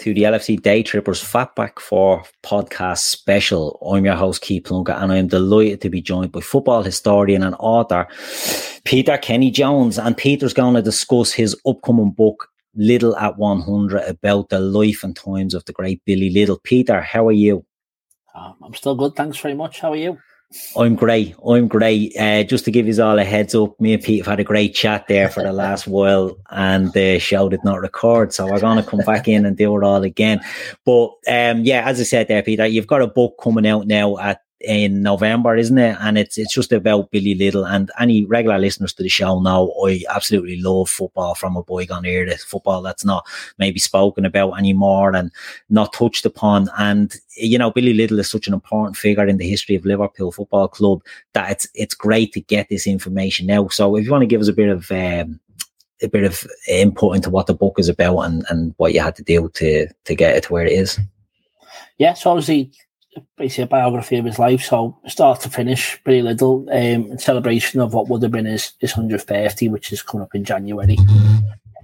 to the LFC Day Trippers Fatback for podcast special. I'm your host, Keith Plunkett, and I'm delighted to be joined by football historian and author Peter Kenny Jones. And Peter's going to discuss his upcoming book, Liddell at 100, about the life and times of the great Billy Liddell. Peter, how are you? Um, I'm still good. Thanks very much. How are you? I'm great. I'm great. Uh, just to give you all a heads up, me and Pete have had a great chat there for the last while, and the show did not record. So we're going to come back in and do it all again. But um, yeah, as I said there, Peter, you've got a book coming out now at in November, isn't it? And it's it's just about Billy Liddell. And any regular listeners to the show know I absolutely love football from a boy bygone era. Football that's not maybe spoken about anymore and not touched upon. And you know, Billy Liddell is such an important figure in the history of Liverpool Football Club that it's it's great to get this information now. So if you want to give us a bit of um, a bit of input into what the book is about and, and what you had to do to to get it to where it is. Yeah, so obviously basically a biography of his life. So start to finish, Billy Liddell um, celebration of what would have been his his hundredth birthday, which is coming up in January.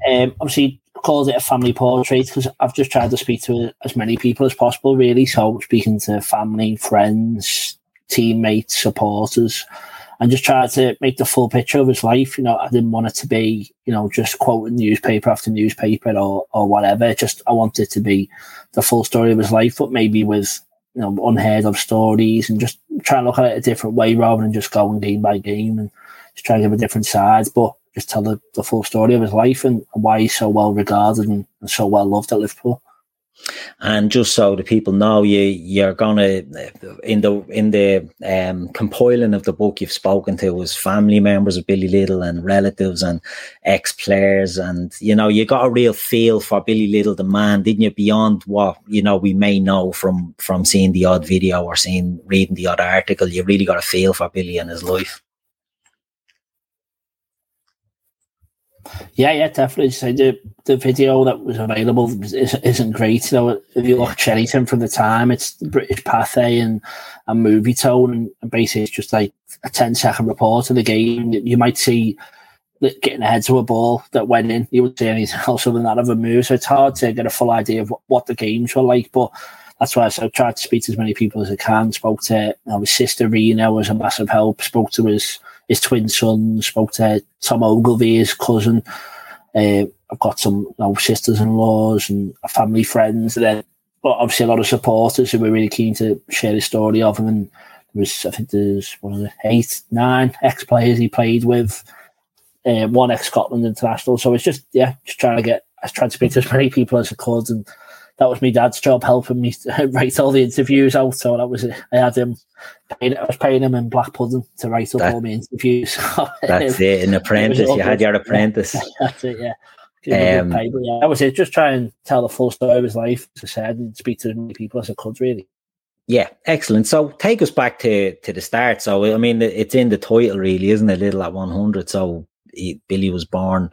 Um, obviously called it a family portrait because I've just tried to speak to as many people as possible, really. So speaking to family, friends, teammates, supporters, and just tried to make the full picture of his life. You know, I didn't want it to be, you know, just quoting newspaper after newspaper or or whatever. Just I wanted to be the full story of his life, but maybe with you know unheard of stories and just try and look at it a different way rather than just going game by game and just try to give a different side, but just tell the, the full story of his life and why he's so well regarded and, and so well loved at Liverpool. And just so the people know, you you're gonna in the in the um, compiling of the book you've spoken to was family members of Billy Liddell and relatives and ex players, and you know you got a real feel for Billy Liddell the man, didn't you? Beyond what you know we may know from from seeing the odd video or seeing reading the odd article, you really got a feel for Billy and his life. Yeah, yeah, definitely. So the the video that was available isn't great. You know, if you watch anything from the time, it's the British Pathé and a Movietone, and basically it's just like a 10 second report of the game. You might see getting ahead to a ball that went in. You wouldn't see anything else other than that of a move. So it's hard to get a full idea of what, what the games were like. But that's why I so tried to speak to as many people as I can. Spoke to you know, his sister Rena was a massive help. Spoke to his his twin son. Spoke to Tom Ogilvie, his cousin. Uh, I've got some you know, sisters-in-laws and family friends. And then, obviously a lot of supporters who were really keen to share the story of him. And there was, I think, there's one of the eight, nine ex-players he played with. Uh, one ex-Scotland international. So it's just yeah, just trying to get. I trying to speak to as many people as I could, and that was my dad's job helping me write all the interviews out. So that was it. I had him. Paying, I was paying him in black pudding to write up that, all my interviews. that's it. An apprentice. You had your apprentice. that's it. Yeah. Um, yeah, that was it. Just try and tell the full story of his life, as I said, and speak to as many people as I could. Really. Yeah, excellent. So take us back to to the start. So I mean, it's in the title, really, isn't it? Liddell at one hundred. So he, Billy was born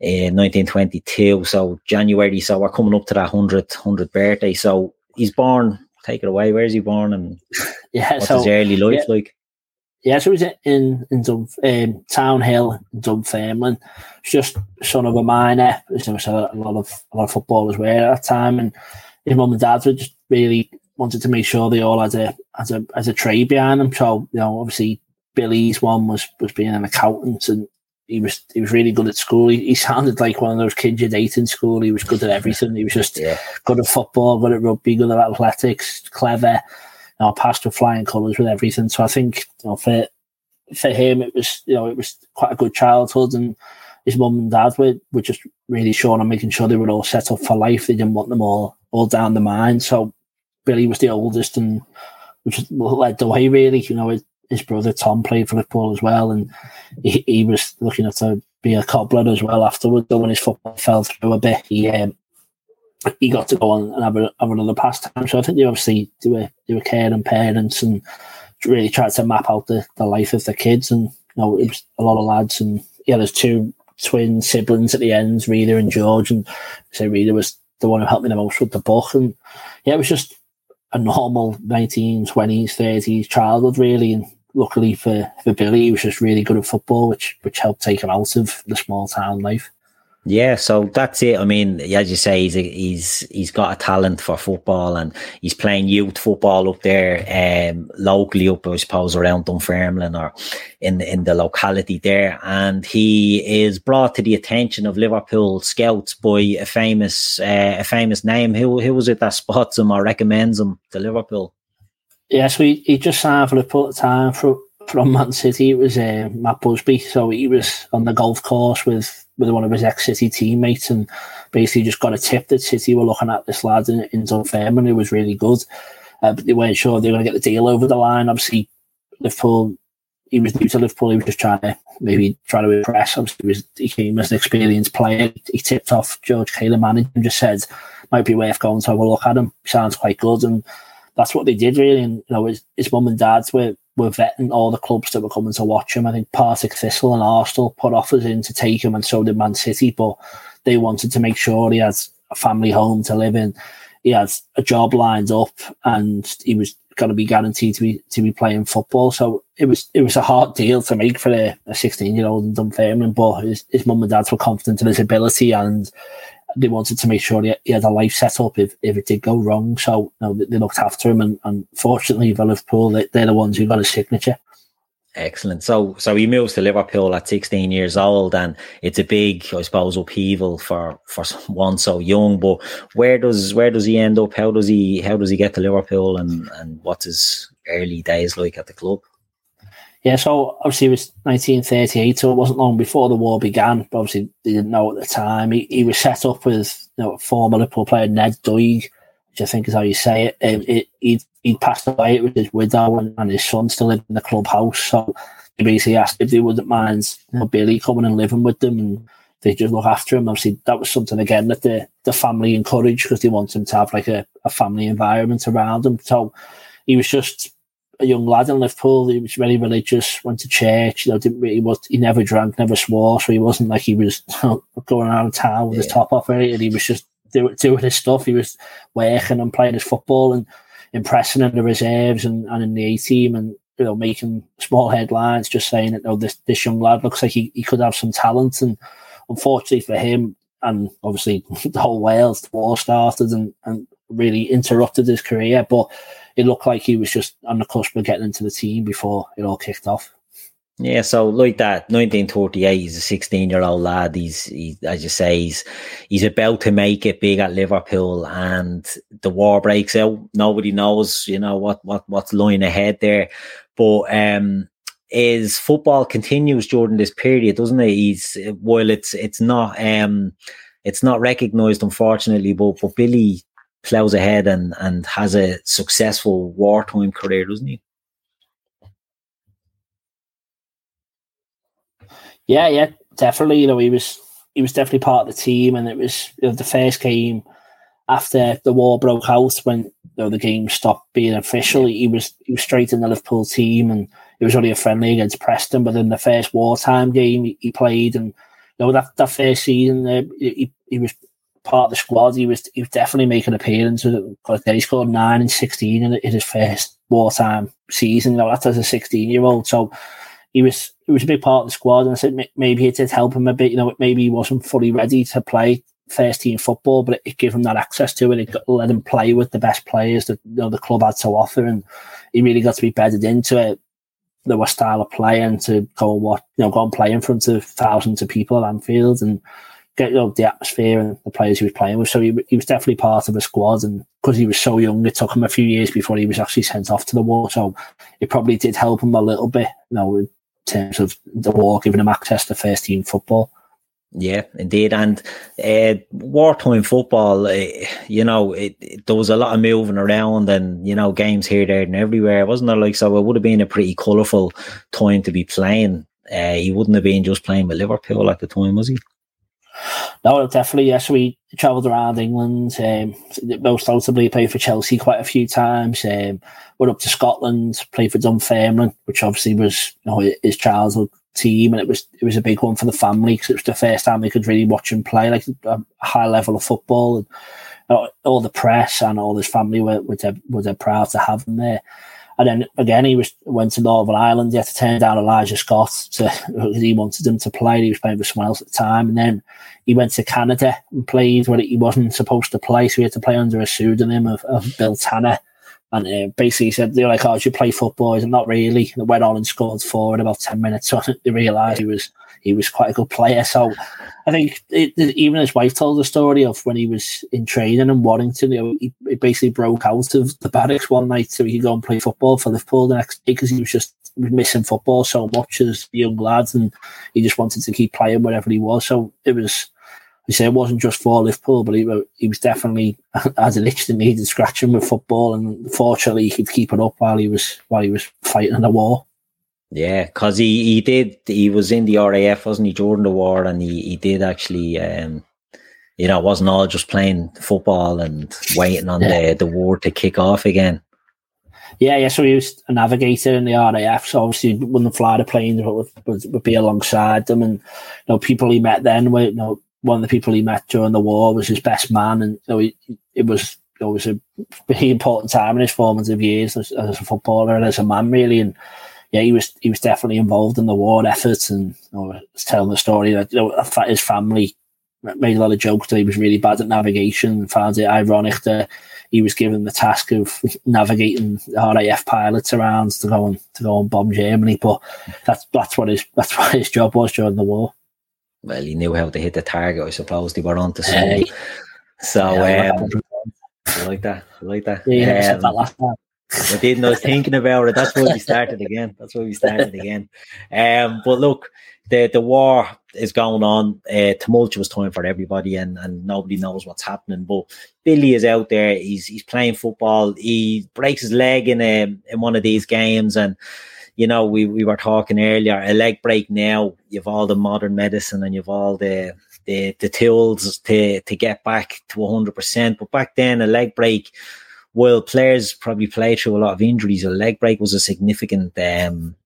in 1922, so January. So we're coming up to that 100th, 100th birthday. So he's born. Take it away. Where's he born? And yeah, what's so, his early life yeah. like? Yeah, so he was in in Dun, um, Townhill, Dunfermline. He's just son of a miner. There was a, a lot of a lot of footballers were at that time, and his mum and dad were just really wanted to make sure they all had a as a as a trade behind them. So you know, obviously Billy's one was was being an accountant, and he was he was really good at school. He, he sounded like one of those kids you date in school. He was good at everything. He was just yeah. good at football, good at rugby, good at athletics, clever. You know, passed with flying colours with everything. So I think you know, for for him, it was you know it was quite a good childhood, and his mum and dad were, were just really sure on making sure they were all set up for life. They didn't want them all all down the mine. So Billy was the oldest, and which led the way really. You know, his, his brother Tom played for Liverpool as well, and he, he was looking to be a cobbler as well afterwards. Though when his football fell through a bit, he um, he got to go on and have, a, have another pastime. So I think they obviously a do a care and parents and really tried to map out the, the life of the kids. And you know, it was a lot of lads, and yeah, there's two twin siblings at the end, Rita and George, and so Rita was the one who helped me the most with the book. And yeah, it was just a normal 1920s, 30s childhood, really. And luckily for, for Billy, he was just really good at football, which which helped take him out of the small town life. Yeah, so that's it. I mean, as you say, he's a, he's he's got a talent for football, and he's playing youth football up there, um, locally up, I suppose, around Dunfermline or in in the locality there. And he is brought to the attention of Liverpool scouts by a famous uh, a famous name. Who who was it that spots him or recommends him to Liverpool? Yes, we he just signed for Liverpool at time from from Man City. It was uh, Matt Busby, so he was on the golf course with with one of his ex City teammates and basically just got a tip that City were looking at this lad in, in Dunfermline who was really good. Uh, but they weren't sure they were going to get the deal over the line. Obviously, Liverpool, he was new to Liverpool. He was just trying to maybe try to impress. Obviously, he, was, he came as an experienced player. He tipped off George Caylor, manager, and just said, might be worth going to have a look at him. Sounds quite good. And that's what they did, really. And, you know, his, his mum and dad's were were vetting all the clubs that were coming to watch him. I think Partick Thistle and Arsenal put offers in to take him, and so did Man City. But they wanted to make sure he has a family home to live in. He has a job lined up, and he was going to be guaranteed to be to be playing football. So it was it was a hard deal to make for a 16 year old in Dunfermline. But his, his mum and dad were confident in his ability, and they wanted to make sure he, he had a life set up if, if it did go wrong. So you know, they looked after him, and, and fortunately for Liverpool, they, they're the ones who got his signature. Excellent. So, so he moves to Liverpool at 16 years old, and it's a big, I suppose, upheaval for for one so young. But where does where does he end up? How does he how does he get to Liverpool, and and what's his early days like at the club? Yeah, so obviously it was 1938, so it wasn't long before the war began. But obviously they didn't know at the time. He, he was set up with you know former Liverpool player Ned Doig, which I think is how you say it. Um, it, it he'd, he'd passed away with his widow and, and his son still lived in the clubhouse. So he basically asked if they wouldn't mind you know, Billy coming and living with them and they just look after him. Obviously, that was something again that the, the family encouraged because they want him to have like a, a family environment around him. So he was just a young lad in Liverpool. He was very religious, went to church. You know, didn't really was he never drank, never swore, so he wasn't like he was going around town with yeah. his top off. And he was just doing doing his stuff. He was working and playing his football and impressing in the reserves and, and in the A team and you know making small headlines, just saying that oh this this young lad looks like he, he could have some talent. And unfortunately for him, and obviously the whole Wales, the war started and, and really interrupted his career, but it looked like he was just on the cusp of getting into the team before it all kicked off. Yeah, so like that, 1938, he's a 16 year old lad. He's, he, as you say, he's, he's about to make it big at Liverpool and the war breaks out. Nobody knows, you know, what, what, what's lying ahead there. But, um, is football continues during this period, doesn't it? He's, while it's, it's not, um, it's not recognized, unfortunately, but, but Billy plows ahead and, and has a successful wartime career, doesn't he? Yeah, yeah, definitely. You know, he was he was definitely part of the team, and it was you know, the first game after the war broke out when you know, the game stopped being official. He was he was straight in the Liverpool team, and it was only a friendly against Preston. But in the first wartime game, he, he played, and you know that that first season, uh, he he was part of the squad. He was he was definitely making appearances. He scored nine and sixteen in, in his first wartime season. You know, that's as a sixteen year old. So he was he was a big part of the squad, and I said maybe it did help him a bit. You know, maybe he wasn't fully ready to play first team football, but it, it gave him that access to it. It got, let him play with the best players that you know, the club had to offer, and he really got to be bedded into it. There was style of play and to go and watch, you know, go and play in front of thousands of people at Anfield and get you know, the atmosphere and the players he was playing with. So he, he was definitely part of the squad. And because he was so young, it took him a few years before he was actually sent off to the war. So it probably did help him a little bit, you know, in terms of the war, giving him access to first team football. Yeah, indeed. And uh, wartime football, uh, you know, it, it, there was a lot of moving around and, you know, games here, there, and everywhere. Wasn't it like so? It would have been a pretty colourful time to be playing. Uh, he wouldn't have been just playing with Liverpool at the time, was he? No, definitely. Yes, we travelled around England. Um, most notably, played for Chelsea quite a few times. Um, went up to Scotland, played for Dunfermline, which obviously was you know, his childhood team, and it was it was a big one for the family because it was the first time they could really watch him play like a high level of football. And uh, all the press and all his family were were, were proud to have him there. And then again, he was went to Northern Ireland. He had to turn down Elisha Scott to, because he wanted him to play. He was playing for someone else at the time. And then he went to Canada and played where he wasn't supposed to play. So he had to play under a pseudonym of, of Bill Tanner. And uh, basically said, they're like, oh, you play football? He's not really. And went on and scored four in about 10 minutes. So they realised he was he was quite a good player. So I think it, even his wife told the story of when he was in training in Warrington. You know, he, he, basically broke out of the barracks one night so he could go and play football for Liverpool the next day because he was just missing football so much as young lads, and he just wanted to keep playing wherever he was. So it was. I say it wasn't just for Liverpool, but he, he was definitely as an itch that needed scratching with football, and fortunately he could keep it up while he was while he was fighting the war. Yeah, because he, he did, he was in the RAF, wasn't he, during the war, and he, he did actually, um, you know, it wasn't all just playing football and waiting on yeah. the, the war to kick off again. Yeah, yeah. So he was a navigator in the RAF. So obviously, wouldn't fly the planes, but would, would, would, be alongside them. And you know, people he met then were, you know, one of the people he met during the war was his best man, and you know, he, it was it was a pretty important time in his formative years as, as a footballer and as a man, really. And yeah, he was he was definitely involved in the war effort, and know, was telling the story that you know his family made a lot of jokes that he was really bad at navigation and found it ironic that he was given the task of navigating RAF pilots around to go and to go and bomb Germany. But that's that's what his that's what his job was during the war. Well, he knew how to hit the target. I suppose they were on to something. Hey. So yeah, um, I like that. I like that. Yeah, um, that last time. I didn't. I was thinking about it. That's why we started again. That's why we started again. Um, but look, the the war is going on. A tumultuous time for everybody, and and nobody knows what's happening. But Billy is out there. He's he's playing football. He breaks his leg in a in one of these games, and you know we we were talking earlier. A leg break now. You've all the modern medicine, and you've all the the the tools to to get back to hundred percent. But back then, a leg break while players probably play through a lot of injuries, a leg break was a significant, um,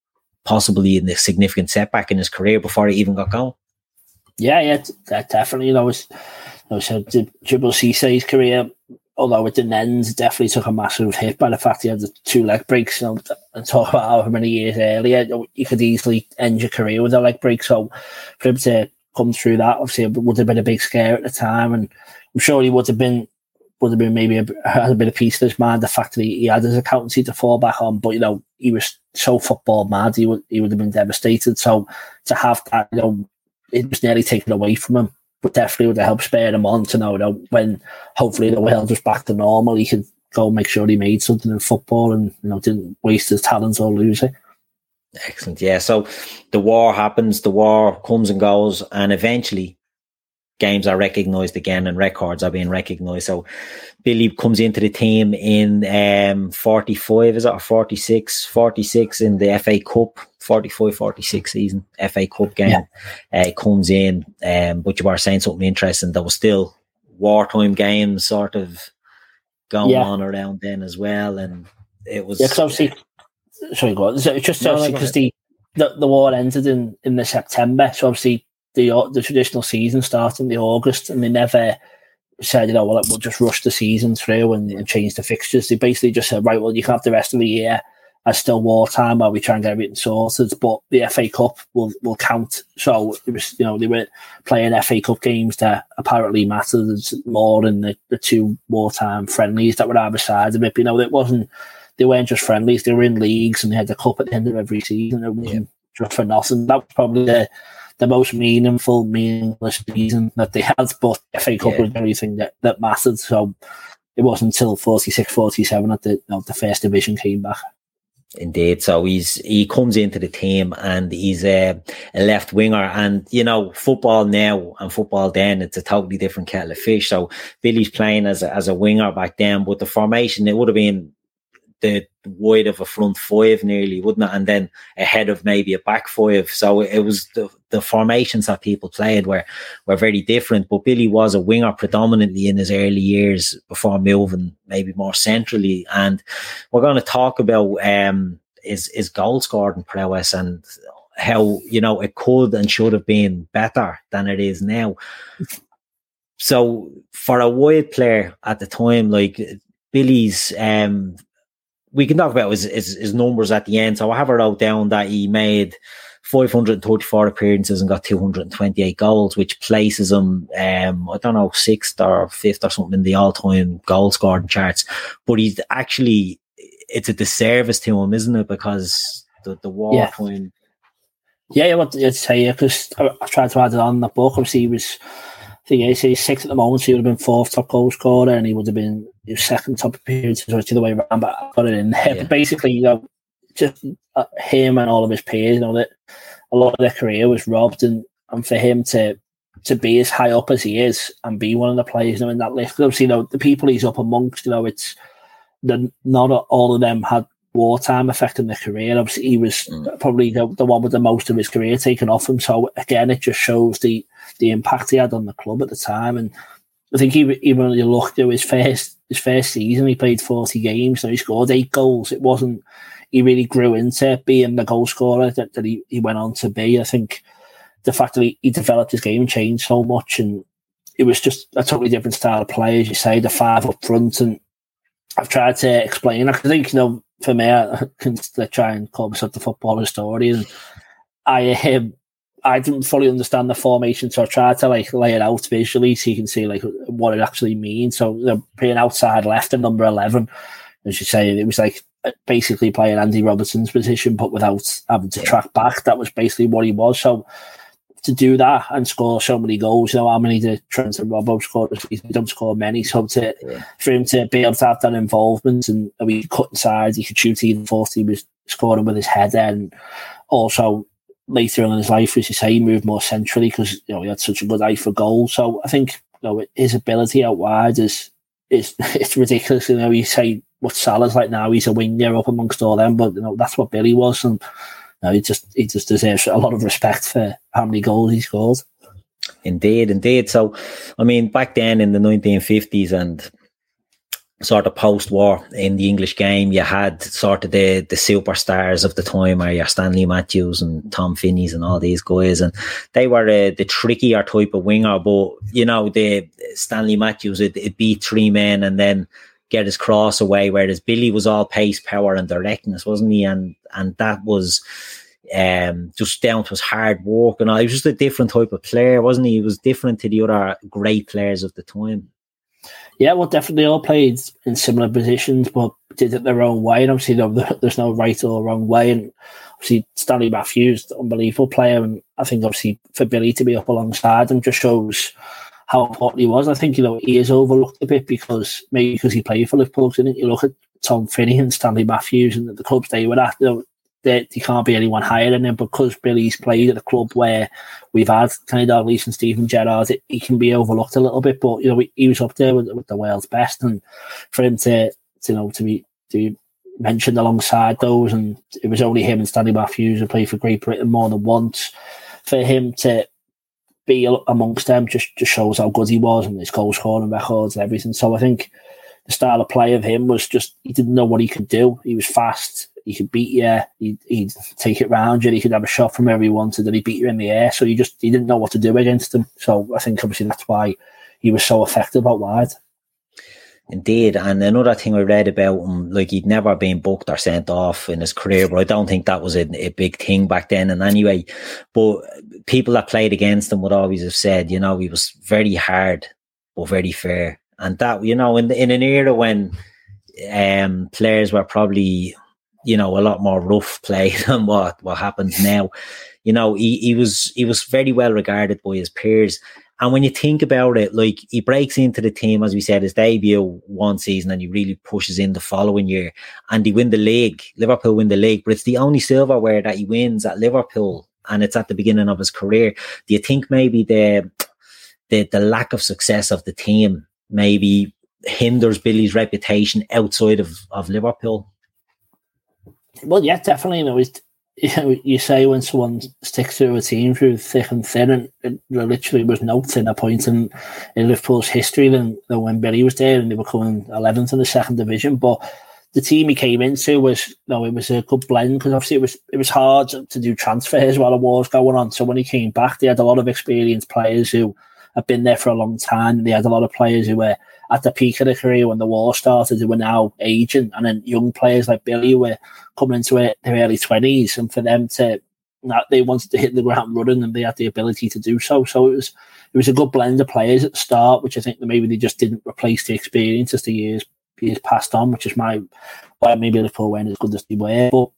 possibly a significant setback in his career before he even got going. Yeah, yeah, that definitely. You know, was, you know, so Cisse's career, although it didn't end, definitely took a massive hit by the fact he had the two leg breaks. You know, and talk about how many years earlier you could easily end your career with a leg break. So for him to come through that, obviously, it would have been a big scare at the time, and I'm sure he would have been would have been maybe a, had a bit of peace in his mind. The fact that he, he, had his accountancy to fall back on, but you know he was so football mad, he would he would have been devastated. So to have that, you know, it was nearly taken away from him, but definitely would have helped spare him on to know, you know when hopefully the world was back to normal, he could go make sure he made something in football and you know didn't waste his talents or lose it. Excellent, yeah. So the war happens, the war comes and goes, and eventually games are recognized again and records are being recognized. So Billy comes into the team in um, 45, is it, or 46? 46 in the FA Cup, 45 46 season, FA Cup game. Yeah. Uh, comes in, um, but you were saying something interesting. There was still wartime games sort of going yeah. on around then as well. And it was. Yeah, because obviously, sorry, go on. It's just no, obviously because the, the, the war ended in, in the September. So obviously, the the traditional season starting the August, and they never said, you know, well, we'll just rush the season through and, and, change the fixtures. They basically just said, right, well, you can have the rest of the year as still wartime while we try and get everything sorted, but the FA Cup will will count. So it was, you know, they were playing FA Cup games that apparently mattered more than the, the two wartime friendlies that were either side of it. But, you know, it wasn't they weren't just friendlies; they were in leagues and they had the cup at the end of every season. It wasn't yeah. just for nothing. That was probably the the most meaningful, meaningless season that they had. But FA Cup yeah. was everything that, that mattered. So it wasn't until 46, 47 that the, the first division came back. Indeed. So he's he comes into the team and he's a, a, left winger. And you know, football now and football then it's a totally different kettle of fish. So Billy's playing as a, as a winger back then, but the formation it would have been the wide of a front five nearly, wouldn't it? And then ahead of maybe a back five. So it was the, the formations that people played were were very different. But Billy was a winger predominantly in his early years before moving maybe more centrally. And we're going to talk about um his his goal scoring prowess and how you know it could and should have been better than it is now. So for a wide player at the time, like Billy's um we can talk about his, his, his numbers at the end. So I have it wrote down that he made 534 appearances and got 228 goals, which places him, um, I don't know, sixth or fifth or something in the all time goal scoring charts. But he's actually, it's a disservice to him, isn't it? Because the, the war yeah. time. Yeah, yeah, what I'd say, because I, I tried to add it on the book. Obviously, he was think he's, he's sixth at the moment, so he would have been fourth top goal scorer, and he would have been his second top appearance, or it's the way around. But I got it in there. Yeah. But basically, you know, just uh, him and all of his peers, you know, that a lot of their career was robbed, and and for him to to be as high up as he is and be one of the players you know, in that list. Obviously, you know, the people he's up amongst, you know, it's the, not all of them had wartime affecting their career. Obviously, he was mm. probably the, the one with the most of his career taken off him. So again, it just shows the the impact he had on the club at the time. And I think he, even when you look his first his first season, he played forty games, so he scored eight goals. It wasn't he really grew into being the goal scorer that, that he, he went on to be. I think the fact that he, he developed his game changed so much and it was just a totally different style of play, as you say, the five up front. And I've tried to explain. I think, you know, for me, I can try and call myself the football historian. I um, I didn't fully understand the formation, so I tried to like lay it out visually so you can see like what it actually means. So they're playing outside left and number eleven, as you say, it was like basically playing Andy Robertson's position, but without having to track back. That was basically what he was. So to do that and score so many goals, you know how many the Trent and Robbo scored? He don't score many, so to yeah. for him to be able to have that involvement and I mean, cut inside, he could shoot even forth. He was scoring with his head, and also later on in his life, as you say, he moved more centrally because you know he had such a good eye for goal. So I think you know his ability out wide is is it's ridiculous. You know, you say what Salah's like now, he's a winger up amongst all them, but you know that's what Billy was, and you know, he just he just deserves a lot of respect for how many goals he scored. Indeed, indeed. So, I mean, back then in the 1950s and sort of post-war in the English game, you had sort of the the superstars of the time, are your Stanley Matthews and Tom Finney's and all these guys, and they were uh, the trickier type of winger. But you know, the Stanley Matthews, it, it beat three men and then get his cross away, whereas Billy was all pace, power, and directness, wasn't he? And and that was um, just down to his hard work and all. He was just a different type of player, wasn't he? He was different to the other great players of the time. Yeah, well, definitely all played in similar positions, but did it their own way. And obviously, there's no right or wrong way. And obviously, Stanley Matthews, unbelievable player. And I think, obviously, for Billy to be up alongside him just shows how important he was. I think, you know, he is overlooked a bit because maybe because he played for Liverpool. Didn't you look at Tom Finney and Stanley Matthews and the clubs they were at, you know, there, there can't be anyone higher than him because Billy's played at a club where we've had Kenny Dalglish and Steven Gerrard. It, he can be overlooked a little bit, but you know he was up there with, with the world's best, and for him to, to you know to be to mentioned alongside those, and it was only him and Stanley Matthews who played for Great Britain more than once. For him to be amongst them just, just shows how good he was and his goal scoring records and everything. So I think the style of play of him was just he didn't know what he could do. He was fast he could beat you. He'd, he'd take it round you. He could have a shot from wherever he wanted, and he beat you in the air. So you just he didn't know what to do against him. So I think obviously that's why he was so effective out wide. Indeed, and another thing I read about him, like he'd never been booked or sent off in his career, but I don't think that was a, a big thing back then. And anyway, but people that played against him would always have said, you know, he was very hard but very fair, and that you know, in in an era when um, players were probably, you know, a lot more rough play than what what happens now. You know, he, he was he was very well regarded by his peers. And when you think about it, like he breaks into the team, as we said, his debut one season and he really pushes in the following year and he win the league. Liverpool win the league, but it's the only silverware that he wins at Liverpool and it's at the beginning of his career. Do you think maybe the the, the lack of success of the team maybe hinders Billy's reputation outside of, of Liverpool? Well, yeah, definitely. You know, you, know, you say when someone sticks to a team through thick and thin, and it literally was no thinner point in, in Liverpool's history than, than when Billy was there and they were coming 11th in the second division. But the team he came into was, you know, it was a good blend because obviously it was it was hard to do transfers while the war was going on. So when he came back, they had a lot of experienced players who had been there for a long time. They had a lot of players who were at the peak of their career when the war started, they were now aging, and then young players like Billy were coming into their early twenties, and for them to they wanted to hit the ground running, and they had the ability to do so. So it was it was a good blend of players at the start, which I think that maybe they just didn't replace the experience as the years years passed on, which is my why maybe Liverpool weren't as good as they were, but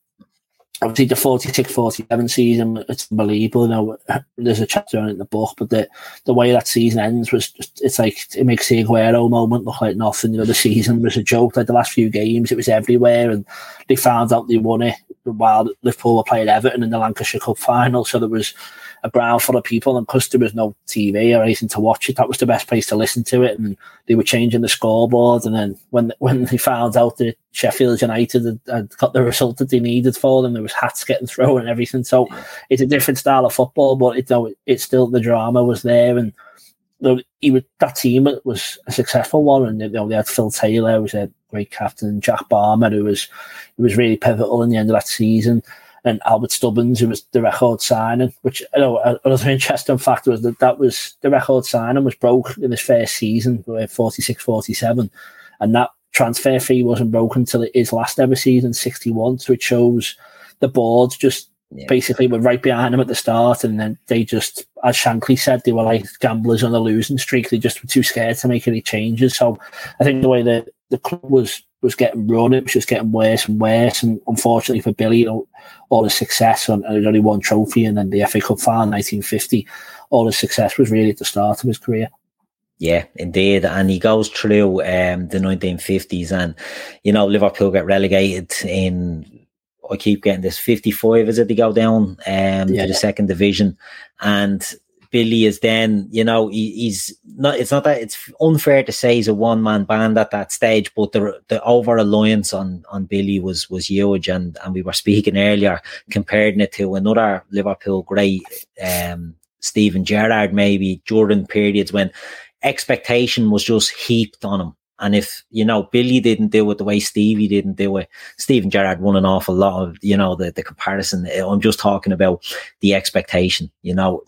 obviously the 46 47 season it's unbelievable. You know there's a chapter in the book but the the way that season ends was just it's like it makes the Aguero moment look like nothing. You know the season was a joke. Like the last few games it was everywhere and they found out they won it while Liverpool were playing Everton in the Lancashire Cup final so there was a ground full of people, and because there was no TV or anything to watch it, that was the best place to listen to it. And they were changing the scoreboard, and then when when they found out that Sheffield United had, had got the result that they needed for them, there was hats getting thrown and everything. So it's a different style of football, but it, know it's still the drama was there, and he was, that team was a successful one, and you know, they had Phil Taylor, who was a great captain, Jack Balmer, who was who was really pivotal in the end of that season and Albert Stubbins, who was the record signing, which I know another interesting fact was that that was the record signing was broke in his first season, uh, 46 47, and that transfer fee wasn't broken until his last ever season, 61. So it shows the board just yeah. basically were right behind him at the start, and then they just, as Shankly said, they were like gamblers on a losing streak. They just were too scared to make any changes. So I think the way that the club was was getting run, it was just getting worse and worse. And unfortunately for Billy, you know, all his success and, and only one trophy, and then the FA Cup final, 1950, all his success was really at the start of his career. Yeah, indeed. And he goes through um, the 1950s, and you know, Liverpool get relegated in. I keep getting this 55 is it they go down um, yeah. to the second division, and Billy is then, you know, he, he's not. It's not that it's unfair to say he's a one man band at that stage, but the the over reliance on on Billy was was huge, and and we were speaking earlier comparing it to another Liverpool great, um, Steven Gerrard, maybe during periods when expectation was just heaped on him. And if, you know, Billy didn't do it the way Stevie didn't do it, Steven Gerrard won an awful lot of, you know, the, the comparison. I'm just talking about the expectation, you know,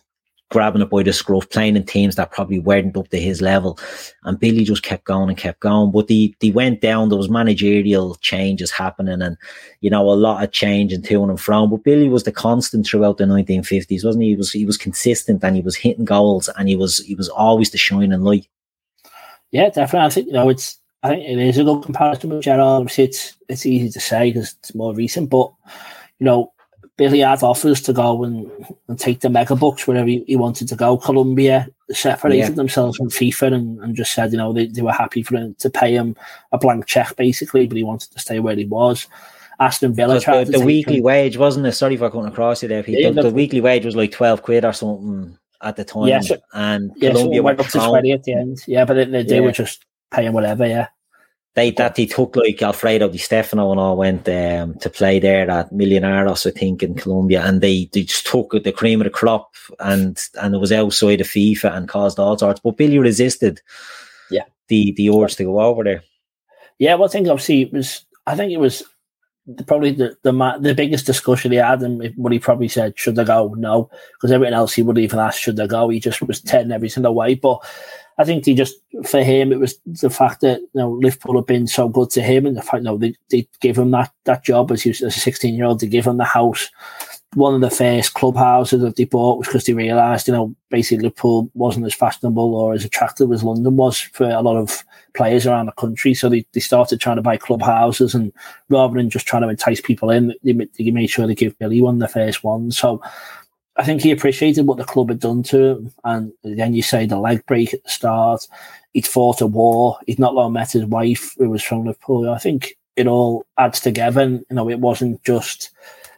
grabbing it by the scruff, playing in teams that probably weren't up to his level. And Billy just kept going and kept going. But they, they went down, there was managerial changes happening and, you know, a lot of change and to and from. But Billy was the constant throughout the 1950s, wasn't he? He was, he was consistent and he was hitting goals and he was, he was always the shining light. Yeah, definitely. I think, you know, it's, I think it is a good comparison with. Obviously, it's, it's easy to say because it's more recent, but, you know, Billy had offers to go and, and take the mega bucks wherever he, he wanted to go. Colombia separated yeah. themselves from FIFA and, and just said, you know, they, they were happy for him to pay him a blank check basically, but he wanted to stay where he was. Aston Villa tried the, the weekly him. wage wasn't it? Sorry for coming across you there, Pete. Yeah, the, the, weekly wage was like twelve quid or something at the time, yeah, so, and yeah, Colombia so went up to twenty at the end. Yeah, but they, they, they were just paying whatever. Yeah, they that they took like Alfredo Di Stefano and all went um, to play there at Millonarios, I think, in Colombia, and they, they just took the cream of the crop and and it was outside of FIFA and caused all sorts. But Billy resisted, yeah, the the urge to go over there. Yeah, well, I think obviously it was. I think it was probably the the, the biggest discussion he had, and what he probably said, should I go? No, because everything else he would even ask, should I go? He just was turning everything away, but I think they just for him it was the fact that you know Liverpool have been so good to him, and the fact you know they, they give him that that job as he was as a sixteen year old, to give him the house, one of the first clubhouses that they bought was because they realised, you know, basically Liverpool wasn't as fashionable or as attractive as London was for a lot of players around the country. So they, they started trying to buy clubhouses and rather than just trying to entice people in, they, they made sure they give Billy one of the first ones. So I think he appreciated what the club had done to him. And then you say the leg break at the start. He'd fought a war. He'd not long met his wife, who was from Liverpool. I think it all adds together. And, you know, it wasn't just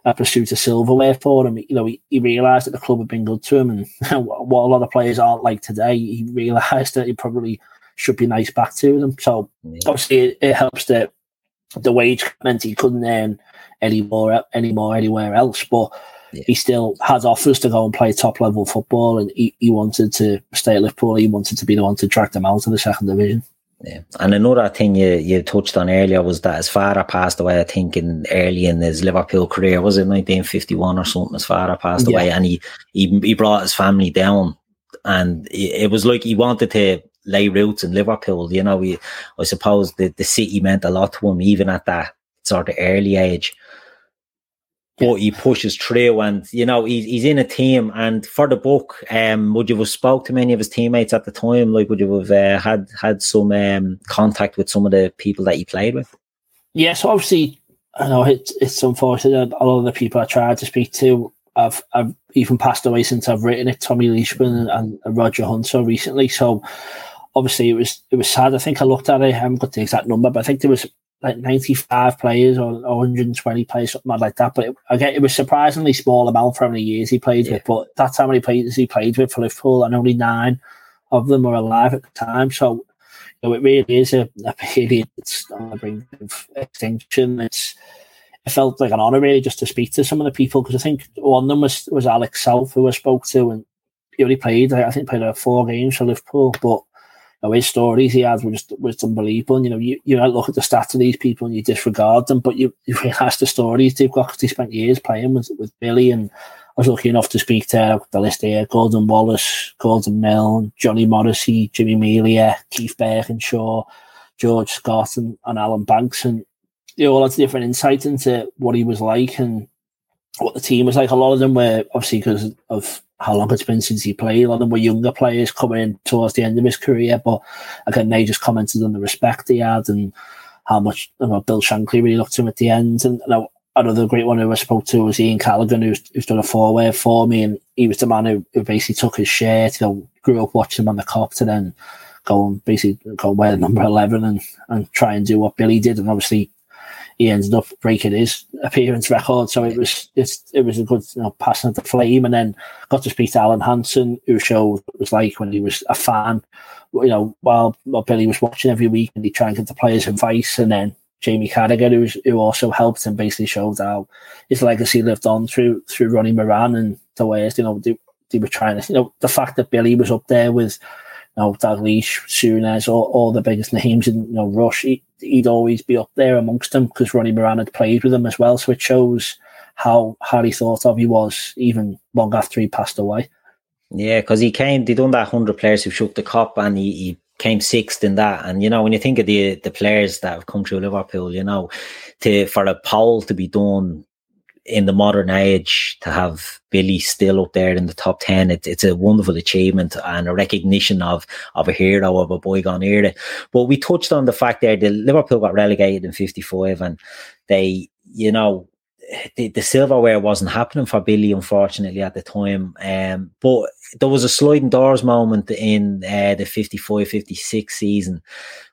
a pursuit of silverware for him. You know, he, he realised that the club had been good to him, and what a lot of players aren't like today. He realised that he probably should be nice back to them. So yeah. obviously, it, it, helps that the wage meant he couldn't earn any more anymore anywhere else, but. Yeah. He still had offers to go and play top level football, and he, he wanted to stay at Liverpool. He wanted to be the one to drag them out of the second division. Yeah. And another thing you, you touched on earlier was that his father passed away, I think, in early in his Liverpool career. Was it 1951 or something? His father passed yeah. away and he, he, he brought his family down. And it was like he wanted to lay roots in Liverpool. You know, he, I suppose the, the city meant a lot to him, even at that sort of early age but he pushes through and you know he's, he's in a team and for the book um would you have spoke to many of his teammates at the time? Like would you have uh, had had some um, contact with some of the people that he played with? Yes obviously I know it's, it's unfortunate a lot of the people I tried to speak to I've, I've even passed away since I've written it. Tommy Leishman and, and Roger Hunter recently. So obviously it was it was sad. I think I looked at it. I haven't got the exact number but I think there was like 95 players or, 120 players, something like that. But it, again, it was surprisingly small amount for how many years he played yeah. with. But that's how many players he played with for Liverpool, and only nine of them were alive at the time. So you know, it really is a, a period that's on the brink of extinction. It's it felt like an honour really just to speak to some of the people because I think one of them was, was Alex South who I spoke to and he only played I think played uh, four games for Liverpool, but know, his stories he had were just was unbelievable. And, you know, you, you look at the stats of these people and you disregard them, but you, you realise the stories they've got because they spent years playing with, with Billy. And I was lucky enough to speak to the list here Gordon Wallace, Gordon Milne, Johnny Morrissey, Jimmy Melia, Keith Birkinshaw, George Scott, and, and Alan Banks. And they all had different insight into what he was like and what the team was like. A lot of them were obviously because of how long it's been since he played. A lot of them were younger players coming in towards the end of his career, but again, they just commented on the respect he had and how much you know, Bill Shankly really looked to him at the end. And you know, another great one who I spoke to was Ian Callaghan, who's, who's done a four-way for me, and he was the man who, who basically took his shirt. to go, grew up watching him on the Kop to then go and basically go wear number 11 and, and try and do what Billy did. And obviously he ended up breaking his appearance record. So it was it was a good you know, passing of the flame. And then got to speak to Alan Hansen, who showed it was like when he was a fan. You know, while, while Billy was watching every week, and he tried to get the players' advice, and then Jamie Carragher, who, who also helped and basically showed how his legacy lived on through through Ronnie Moran and the ways you know they, they were trying to you know the fact that Billy was up there with you know, Dalglish, Souness, all, all the biggest names in, you know, Rush, he, would always be up there amongst them because Ronnie Moran had played with him as well. So it shows how Harry thought of he was even long after he passed away. Yeah, because he came, they done that 100 players who shook the Kop and he, he came sixth in that. And, you know, when you think of the the players that have come through Liverpool, you know, to for a poll to be done in the modern age to have Billy still up there in the top 10, it, it's a wonderful achievement and a recognition of, of a hero of a bygone era. But we touched on the fact there that Liverpool got relegated in 55 and they, you know, the, the silverware wasn't happening for Billy, unfortunately, at the time. Um, but there was a sliding doors moment in uh, the 55 56 season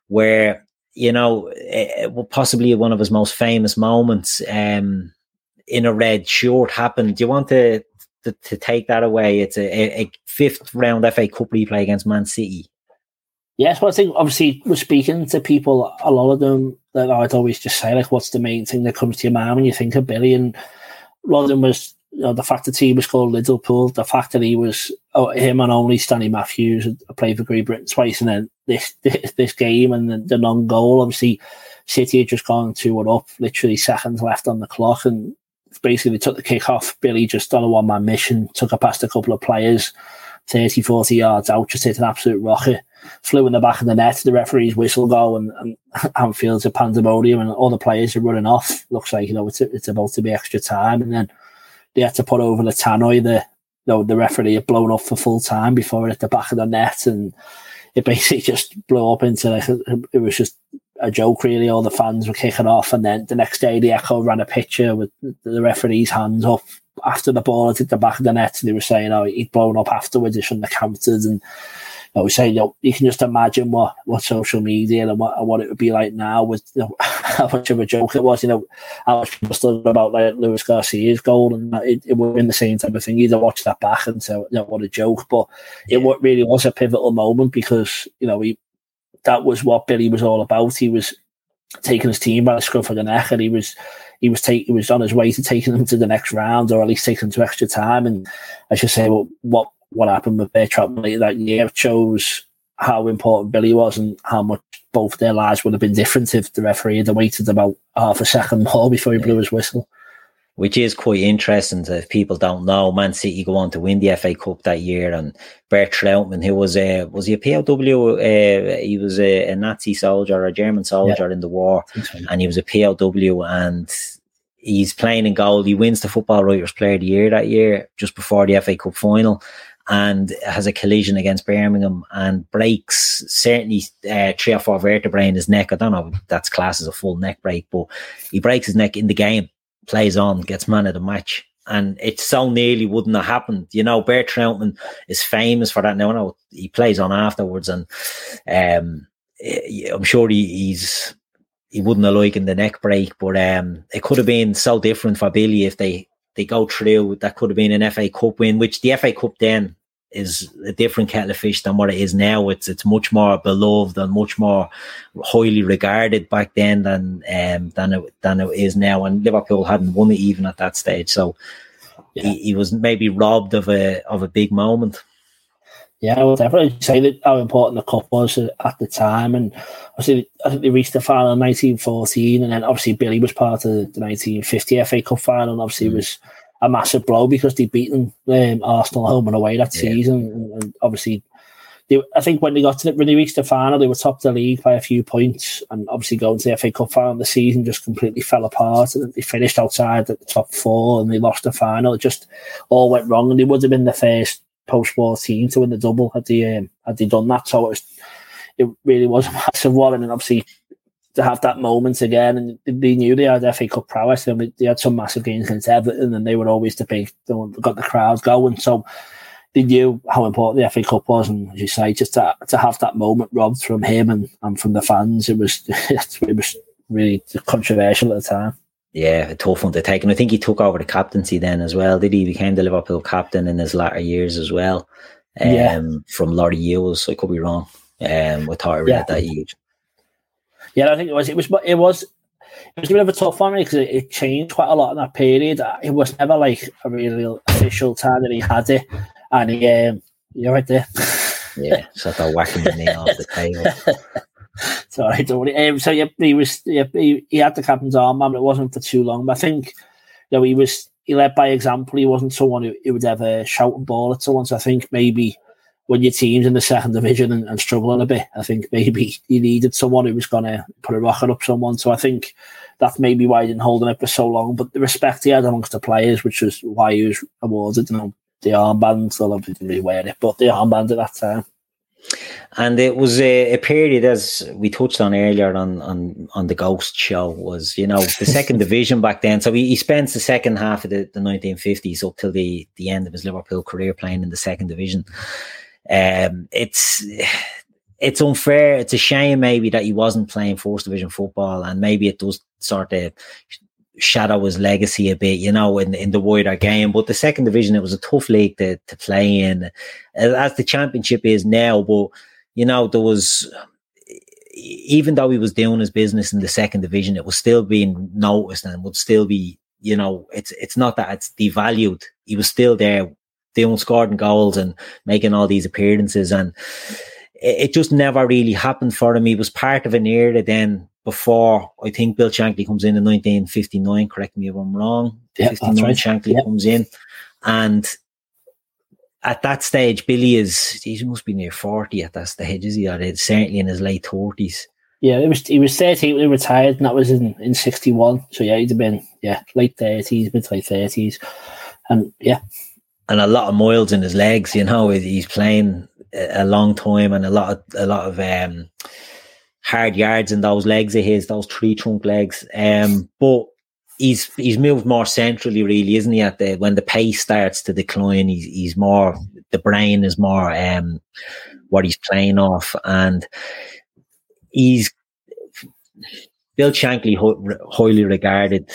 where, you know, it, it, possibly one of his most famous moments. Um, in a red shirt happened. Do you want to to, to take that away? It's a, a, fifth round FA Cup replay against Man City. Yes, well, I think obviously we're speaking to people. A lot of them that I'd always just say like, "What's the main thing that comes to your mind when you think of Billy?" And of them was you know, the fact that he was called Liddellpool, the fact that he was oh, him and only Stanley Matthews played for Great Britain twice, and then this this, this game and the, the non goal. Obviously, City had just gone two one up, literally seconds left on the clock, and basically took the kick off. Billy just on a one man mission, took it past a couple of players, 30, 40 yards out, just hit an absolute rocket. Flew in the back of the net, the referee's whistle go, and, and Anfield's a pandemonium, and all the players are running off. Looks like, you know, it's, it's about to be extra time. And then they had to put over the tannoy, the you know, the referee had blown up for full time before it hit the back of the net, and it basically just blew up into like it was just a joke. Really, all the fans were kicking off, and then the next day, the Echo ran a picture with the referee's hands up after the ball had hit the back of the net, and they were saying, "Oh, he'd blown up afterwards. He shouldn't have counted." And I was saying, you, know, you can just imagine what, what social media and what, what it would be like now with you know, how much of a joke it was. You know, how much people still about like Luis Garcia's goal, and it, it would have been the same type of thing. You'd have watched that back and say, you know, what a joke. But yeah. it really was a pivotal moment because you know he, that was what Billy was all about. He was taking his team by the scruff of the neck, and he was he was take, he was on his way to taking them to the next round, or at least taking them to extra time. And I should say, well, what what happened with Bear Trap that year shows how important Billy was and how much both their lives would have been different if the referee had waited about half a second more before he blew his whistle. Which is quite interesting if people don't know. Man City go on to win the FA Cup that year, and Bert Trautmann, who was a was he a POW? Uh, he was a, a, Nazi soldier, a German soldier yeah. in the war, and he was a POW, and he's playing in goal. He wins the Football Writers Player of the Year that year, just before the FA Cup final, and has a collision against Birmingham and breaks certainly uh, three or four vertebrae in his neck. I don't know if that's class as a full neck break, but he breaks his neck in the game, plays on, gets man of the match. And it so nearly wouldn't have happened. You know, Bert Trautmann is famous for that. Now, no, he plays on afterwards, and um, I'm sure he, he's he wouldn't have liked in the neck break, but um, it could have been so different for Billy if they they go through. That could have been an FA Cup win, which the FA Cup then is a different kettle of fish than what it is now. It's it's much more beloved and much more highly regarded back then than um, than it than it is now. And Liverpool hadn't won it even at that stage, so yeah. he, he was maybe robbed of a of a big moment. Yeah, I would definitely say that how important the cup was at the time, and obviously I think they reached the final in 1914, and then obviously Billy was part of the 1950 FA Cup final, and obviously mm. was a massive blow because they'd beaten um, Arsenal home and away that yeah. season, and, and obviously. They, I think when they got to the, when they reached the final, they were top of the league by a few points, and obviously going to the FA Cup final, the season just completely fell apart. And they finished outside the top four, and they lost the final. It just all went wrong, and they would have been the first post-war team to win the double had they um, had they done that. So it was, it really was a massive one, and obviously to have that moment again, and they knew they had FA Cup prowess. They, they had some massive games against Everton, and they were always the big, the one that got the crowds going. So they knew how important the FA Cup was, and as you say, just to, to have that moment robbed from him and, and from the fans, it was it was really controversial at the time yeah, a tough one to take. And I think he took over the captaincy then as well, did he? he became the Liverpool captain in his latter years as well. Um, yeah. From Laurie Hughes. I could be wrong. Um, I thought I read yeah. that year. Yeah, I think it was. It was. It was. It was a bit of a tough one because it, it, changed quite a lot in that period. It was never like a really official time that he had it, and he, um, you're right there. yeah, so I thought whacking the knee off the table. Sorry, don't worry. Um, so yeah, he was yeah, he, he had the captain's arm, but it wasn't for too long. But I think you know he was he led by example. He wasn't someone who, who would ever shout and ball at someone. So I think maybe when your team's in the second division and, and struggling a bit, I think maybe you needed someone who was going to put a rocket up someone. So I think that's maybe why he didn't hold on it for so long. But the respect he had amongst the players, which was why he was awarded, you know, the armband. So obviously didn't really wear it, but the armband at that time. And it was a, a, period, as we touched on earlier on, on, on the Ghost show, was, you know, the second division back then. So he, he spends the second half of the, the 1950s up till the, the end of his Liverpool career playing in the second division. Um, it's it's unfair. It's a shame maybe that he wasn't playing fourth division football, and maybe it does sort of shadow his legacy a bit, you know, in in the wider game. But the second division, it was a tough league to to play in, as the championship is now. But you know, there was even though he was doing his business in the second division, it was still being noticed and would still be, you know, it's it's not that it's devalued. He was still there, doing scoring goals and making all these appearances, and it, it just never really happened for him. He was part of an era then before I think Bill Shankly comes in in 1959. Correct me if I'm wrong. Yeah, 59 right. Shankly yep. comes in, and at that stage, Billy is he must be near 40 at that stage, is he? Or certainly in his late 30s. Yeah, it was he was 30 when he retired, and that was in, in 61. So yeah, he'd have been yeah late 30s, mid to late 30s. and yeah, and a lot of miles in his legs. You know, he's playing a long time and a lot of a lot of um, hard yards in those legs of his, those tree trunk legs. Um, but he's he's moved more centrally, really, isn't he? At the when the pace starts to decline, he's he's more the brain is more um, what he's playing off, and he's Bill Shankly highly regarded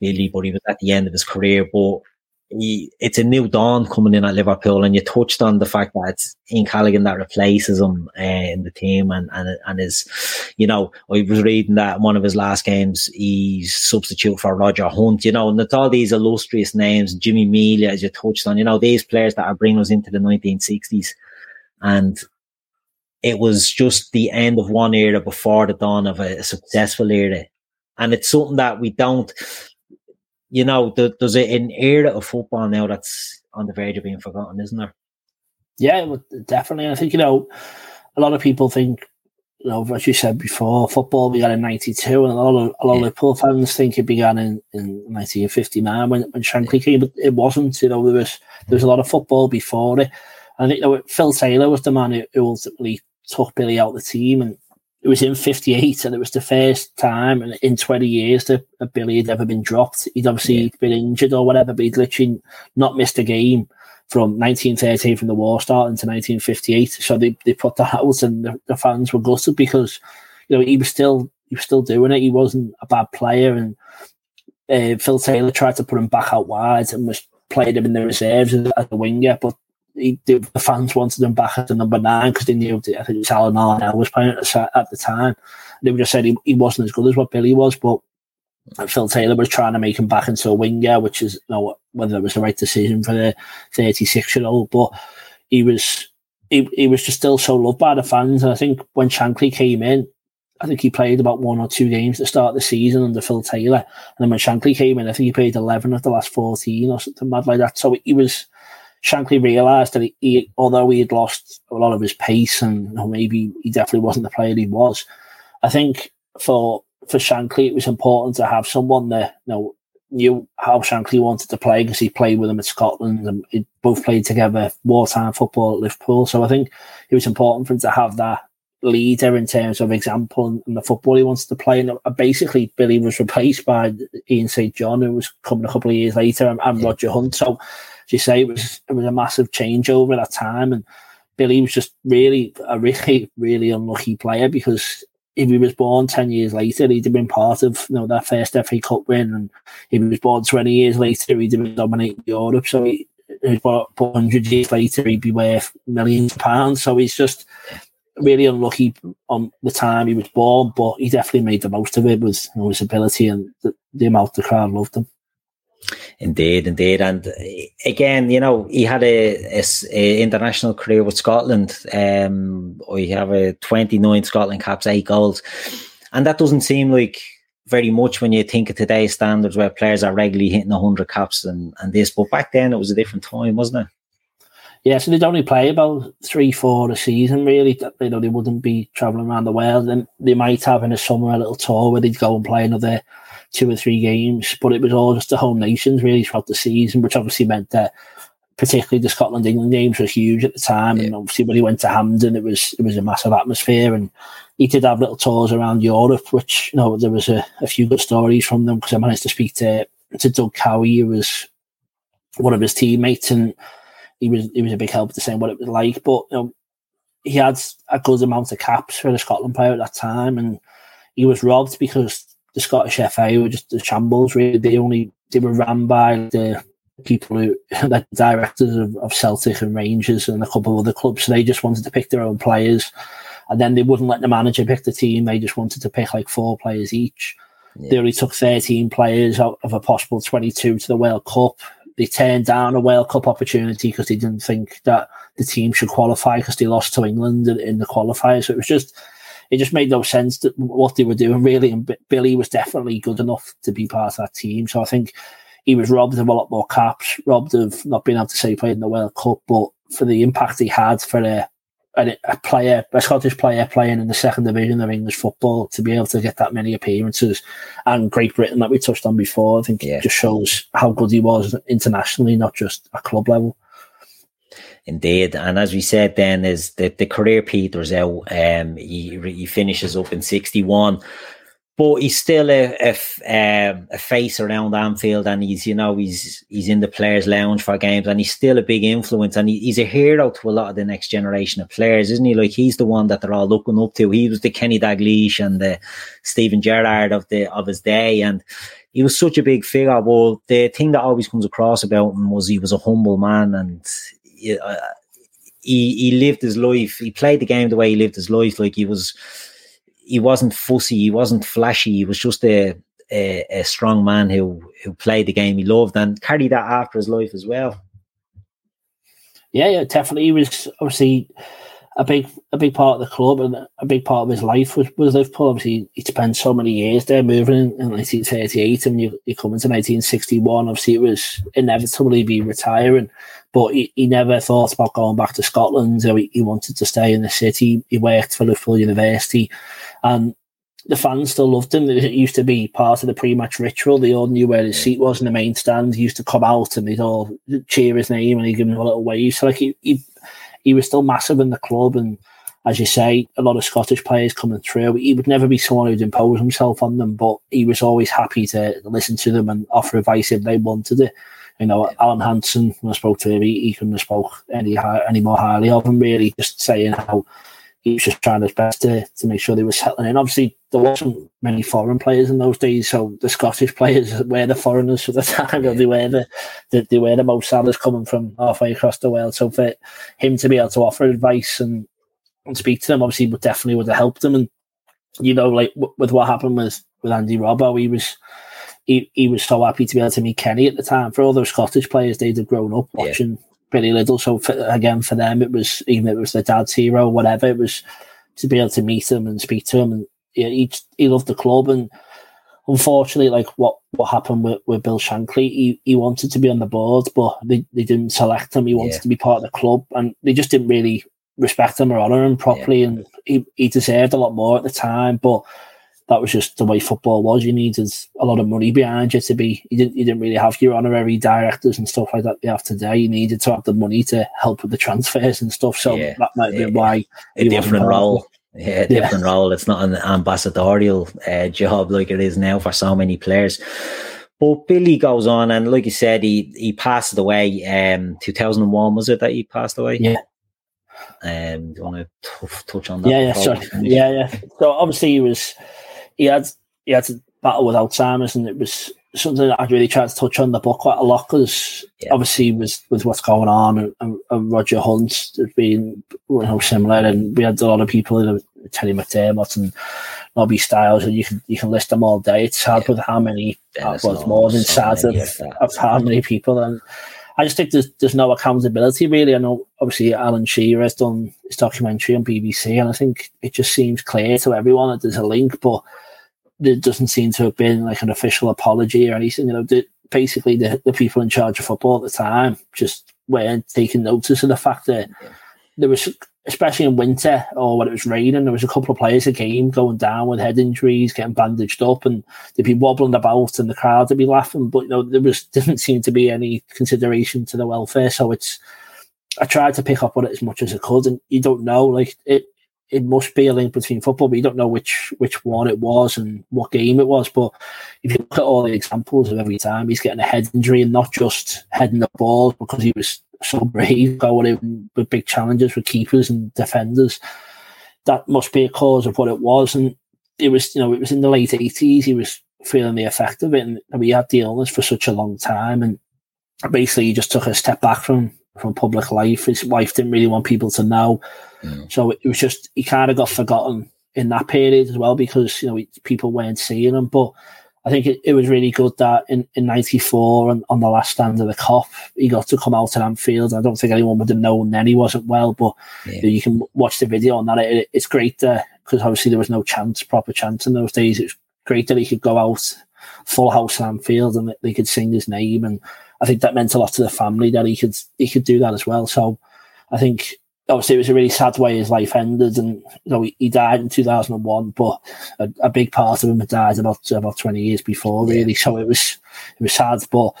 Billy, but he was at the end of his career. But he, it's a new dawn coming in at Liverpool, and you touched on the fact that it's Ian Callaghan that replaces him uh, in the team, and and and is, you know, I was reading that one of his last games he's substitute for Roger Hunt, you know, and it's all these illustrious names, Jimmy Melia, as you touched on, you know, these players that are bringing us into the 1960s, and it was just the end of one era before the dawn of a successful era, and it's something that we don't you know, there's an era of football now that's on the verge of being forgotten, isn't there? Yeah, definitely. I think, you know, a lot of people think, you know, as you said before, football began in 92, and a lot of, a lot yeah. of Liverpool fans think it began in, in 1959 when, when Shankly came, but it wasn't. You know, there was, there was a lot of football before it. I think you know, Phil Taylor was the man who, who ultimately took Billy out of the team, and it was in 58 and it was the first time in 20 years that a Billy had ever been dropped. He'd obviously yeah. been injured or whatever, but he'd literally not missed a game from 1913 from the war starting to 1958. So they, they put that out and the, the, fans were gutted because, you know, he was still, he was still doing it. He wasn't a bad player. And uh, Phil Taylor tried to put him back out wide and was played him in the reserves as a winger, but he, the fans wanted him back at the number nine because they knew I think it was Alan Arnell was playing at the time. They were just said he, he wasn't as good as what Billy was, but Phil Taylor was trying to make him back into a winger, which is you know, whether it was the right decision for the 36 year old, but he was he, he was just still so loved by the fans. And I think when Shankly came in, I think he played about one or two games to start the season under Phil Taylor. And then when Shankly came in, I think he played 11 of the last 14 or something mad like that. So he was Shankly realised that he, he, although he had lost a lot of his pace and you know, maybe he definitely wasn't the player he was, I think for for Shankly it was important to have someone that you know knew how Shankly wanted to play because he played with him at Scotland and he both played together wartime football at Liverpool. So I think it was important for him to have that leader in terms of example and, and the football he wanted to play. And uh, basically, Billy was replaced by Ian St. John, who was coming a couple of years later, and, and Roger Hunt. So you say, it was it was a massive change over that time, and Billy was just really a really really unlucky player because if he was born ten years later, he'd have been part of you know that first FA Cup win, and if he was born twenty years later, he'd have been dominating Europe. So he, he was born hundred years later, he'd be worth millions of pounds. So he's just really unlucky on the time he was born, but he definitely made the most of it with his ability and the, the amount the crowd loved him. Indeed, indeed, and again, you know, he had a, a, a international career with Scotland. Um, we have a twenty nine Scotland caps, eight goals, and that doesn't seem like very much when you think of today's standards, where players are regularly hitting hundred caps and and this. But back then, it was a different time, wasn't it? Yeah, so they'd only play about three, four a season, really. You know, they wouldn't be travelling around the world. And they might have in the summer a little tour where they'd go and play another two or three games, but it was all just the home nations really throughout the season, which obviously meant that particularly the Scotland England games were huge at the time. Yeah. And obviously when he went to Hampden, it was it was a massive atmosphere. And he did have little tours around Europe, which you know there was a, a few good stories from them because I managed to speak to to Doug Cowie, who was one of his teammates, and he was he was a big help to saying what it was like. But you know, he had a good amount of caps for the Scotland player at that time, and he was robbed because the Scottish FA were just the shambles. Really, they only they were ran by the people who like directors of, of Celtic and Rangers and a couple of other clubs. So they just wanted to pick their own players, and then they wouldn't let the manager pick the team. They just wanted to pick like four players each. Yeah. They only took 13 players out of a possible 22 to the World Cup. They turned down a World Cup opportunity because they didn't think that the team should qualify because they lost to England in, in the qualifiers. So it was just it just made no sense that what they were doing really. And Billy was definitely good enough to be part of that team. So I think he was robbed of a lot more caps, robbed of not being able to say he played in the World Cup, but for the impact he had for a a, a player, a Scottish player playing in the second division of English football to be able to get that many appearances and Great Britain that we touched on before, I think yeah. it just shows how good he was internationally, not just at club level. Indeed, and as we said, then is that the career peters out. Um, he he finishes up in sixty one, but he's still a, a, um, a, face around Anfield, and he's you know he's he's in the players' lounge for games, and he's still a big influence, and he, he's a hero to a lot of the next generation of players, isn't he? Like he's the one that they're all looking up to. He was the Kenny Dalglish and the Steven Gerrard of the of his day, and he was such a big figure. Well, the thing that always comes across about him was he was a humble man, and Uh, he he lived his life. He played the game the way he lived his life. Like he was he wasn't fussy, he wasn't flashy. He was just a, a, a strong man who who played the game he loved and carried that after his life as well. Yeah, yeah, definitely. He was obviously a big a big part of the club and a big part of his life was, was Liverpool. Obviously, he spent so many years there, moving in, in 1938, and you, you come into 1961. Obviously, it was inevitably be retiring, but he, he never thought about going back to Scotland. So he, he wanted to stay in the city. He worked for Liverpool University, and the fans still loved him. It used to be part of the pre-match ritual. They all knew where his seat was in the main stand. He used to come out and they'd all cheer his name and he'd give him a little wave. So like he, he, he was still massive in the club. And as you say, a lot of Scottish players coming through. He would never be someone who'd impose himself on them, but he was always happy to listen to them and offer advice if they wanted it. You know, Alan Hansen, when I spoke to him, he, he couldn't have spoke any any more highly of him. Really, just saying how he was just trying his best to, to make sure they were settling in. Obviously, there wasn't many foreign players in those days, so the Scottish players were the foreigners for the time. Yeah. They were the, the they were the Mo Salahs coming from halfway across the world. So for him to be able to offer advice and, and speak to them, obviously, would definitely would have helped them. And you know, like w- with what happened with with Andy Robbo, he was he, he was so happy to be able to meet Kenny at the time. For all those Scottish players, they'd have grown up watching yeah. Billy Liddell. So for, again, for them, it was even if it was their dad's hero, whatever. It was to be able to meet him and speak to him, and yeah, he he loved the club. And unfortunately, like what what happened with, with Bill Shankly, he, he wanted to be on the board, but they, they didn't select him. He wanted yeah. to be part of the club, and they just didn't really respect him or honor him properly. Yeah. And he, he deserved a lot more at the time, but that was just the way football was. You needed a lot of money behind you to be. You didn't. You didn't really have your honorary directors and stuff like that you have today. You needed to have the money to help with the transfers and stuff. So yeah, that might be why a different role. Yeah, different yeah. role. It's not an ambassadorial uh, job like it is now for so many players. But Billy goes on, and like you said, he he passed away. Um, two thousand and one was it that he passed away? Yeah. Um, do you want to t- touch on that? Yeah, yeah, sorry. yeah, yeah. So obviously he was he had he had to battle with Alzheimer's, and it was something that I really tried to touch on the book quite a lot because yeah. obviously with with what's going on and, and, and Roger Hunt has been you know similar, and we had a lot of people, you know, Terry McDermott and Nobby Stiles, and you can you can list them all day. It's hard yeah. with how many, uh, well, more than so sad of, of how many people and. I just think there's there's no accountability really. I know obviously Alan Shearer has done his documentary on BBC, and I think it just seems clear to everyone that there's a link, but there doesn't seem to have been like an official apology or anything. You know, the, basically the, the people in charge of football at the time just weren't taking notice of the fact that there was, especially in winter or when it was raining, there was a couple of players a game going down with head injuries, getting bandaged up, and they'd be wobbling about, and the crowd would be laughing. But you know, there was didn't seem to be any consideration to the welfare. So it's I tried to pick up on it as much as I could, and you don't know, like it it must be a link between football, but you don't know which which one it was and what game it was. But if you look at all the examples of every time he's getting a head injury and not just heading the ball because he was so brave going in with big challenges with keepers and defenders, that must be a cause of what it was. And it was, you know, it was in the late eighties. He was feeling the effect of it, and we had the illness for such a long time, and basically he just took a step back from from public life. His wife didn't really want people to know. Mm. So it was just, he kind of got forgotten in that period as well because, you know, people weren't seeing him. But I think it, it was really good that in, in 94 and on the last stand of the Kop, he got to come out at Anfield. I don't think anyone would have known then he wasn't well, but yeah. you, can watch the video on that. It, it's great because obviously there was no chance, proper chance in those days. It was great that he could go out full house at Anfield and they could sing his name and I think that meant a lot to the family that he could he could do that as well. So I think obviously it was a really sad way his life ended, and you know he, he died in two thousand and one. But a, a, big part of him had died about about twenty years before, really. Yeah. So it was it was sad, but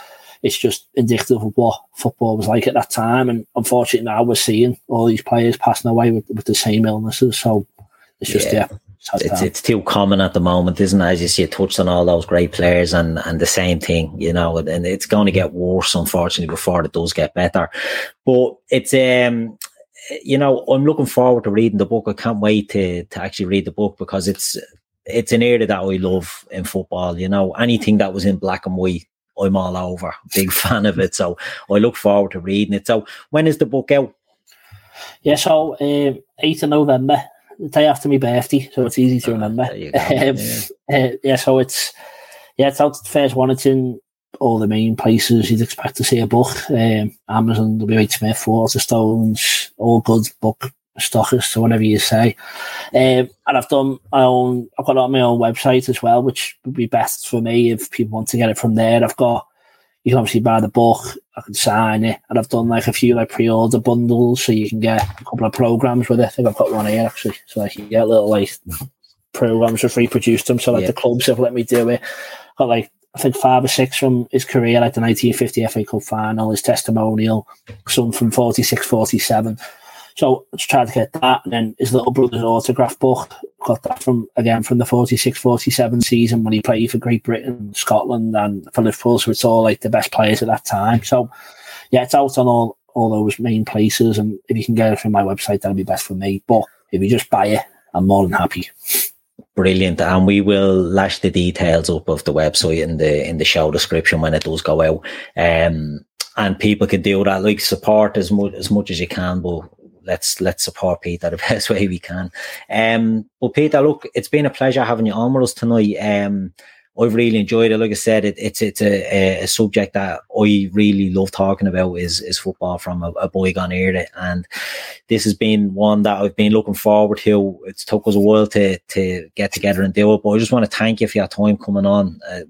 it's just indicative of what football was like at that time. And unfortunately, now we're seeing all these players passing away with, with the same illnesses. So it's just yeah. yeah it's, it's too common at the moment, isn't it? As you see, you touched on all those great players and, and the same thing, you know, and it's going to get worse, unfortunately, before it does get better. But it's, um, you know, I'm looking forward to reading the book. I can't wait to, to actually read the book because it's, it's an area that I love in football. You know, anything that was in black and white, I'm all over. Big fan of it. So I look forward to reading it. So when is the book out? Yeah, so um, 8th of November the day after my birthday, so it's easy to ah, remember. Um, yeah. Uh, yeah. so it's yeah, it's out first one. It's in all the main places you'd expect to see a book. Um, Amazon, WH Smith, Waterstones, all good book stockists or whatever you say. Um, and I've done my own. I've got it on my own website as well, which would be best for me if people want to get it from there. I've got you can obviously buy the book, I can sign it, and I've done like a few like pre-order bundles, so you can get a couple of programs with it. I think I've got one here actually, so I can get little like programs for free, produced them. So like yeah. the clubs have let me do it. Got like I think five or six from his career, like the 1950 FA Cup final, his testimonial, some from 46, 47. So I tried to get that. And then his little brother's autograph book, got that from, again, from the 46 47 season when he played for Great Britain, Scotland, and for Liverpool. So it's all like the best players at that time. So yeah, it's out on all, all those main places. And if you can get it from my website, that'll be best for me. But if you just buy it, I'm more than happy. Brilliant, and we will lash the details up of the website in the in the show description when it does go out. Um, and people can do that, like support as much as much as you can, but let's let's support Peter the best way we can. Um, but Peter, look, it's been a pleasure having you on with us tonight. Um, I've really enjoyed it. Like I said, it, it's it's a, a, subject that I really love talking about is is football from a, a bygone era, and this has been one that I've been looking forward to. It's took us a while to to get together and do it, but I just want to thank you for your time coming on. Uh,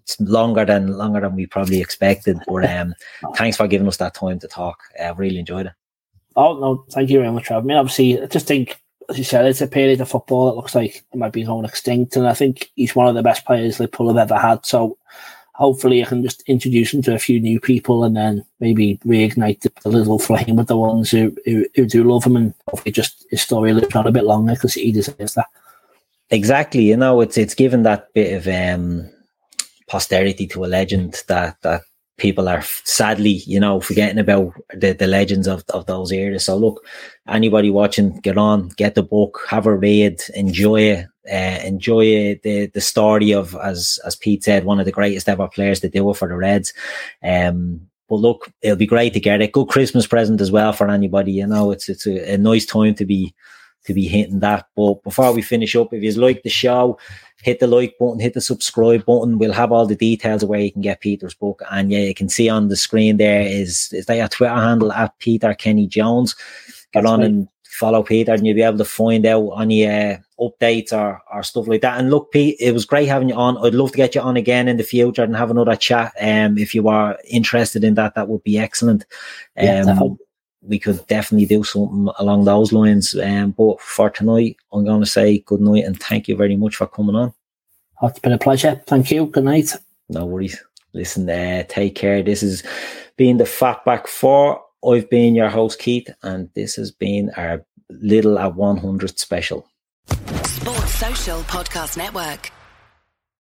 it's longer than longer than we probably expected, but um, thanks for giving us that time to talk. I really enjoyed it. Oh no, thank you very much, Rob. I mean, obviously, I just think, as you said, it's a period of football that looks like it might be going extinct, and I think he's one of the best players Liverpool have ever had. So hopefully, I can just introduce him to a few new people, and then maybe reignite the, the little flame with the ones who, who, who do love him, and hopefully, just his story lives on a bit longer because he deserves that. Exactly, you know, it's it's given that bit of um, posterity to a legend that that people are sadly, you know, forgetting about the, the legends of, of those eras. So look, anybody watching, get on, get the book, have a read, enjoy it, uh, enjoy the the story of as as Pete said, one of the greatest ever players to do it for the Reds. Um, but look, it'll be great to get it. Good Christmas present as well for anybody. You know, it's it's a, a nice time to be to be hitting that. But before we finish up, if you like the show, hit the like button, hit the subscribe button. We'll have all the details of where you can get Peter's book. And yeah, you can see on the screen there is is that your Twitter handle at Peter Kenny Jones. Get That's on right. and follow Peter and you'll be able to find out any uh, updates or, or stuff like that. And look, Pete, it was great having you on. I'd love to get you on again in the future and have another chat. Um, if you are interested in that, that would be excellent. Um, yeah, we could definitely do something along those lines. Um, but for tonight, I'm going to say good night and thank you very much for coming on. Oh, it's been a pleasure. Thank you. Good night. No worries. Listen, uh, take care. This has been the Fatback 4. I've been your host, Keith, and this has been our little at 100 special. Sports Social Podcast Network.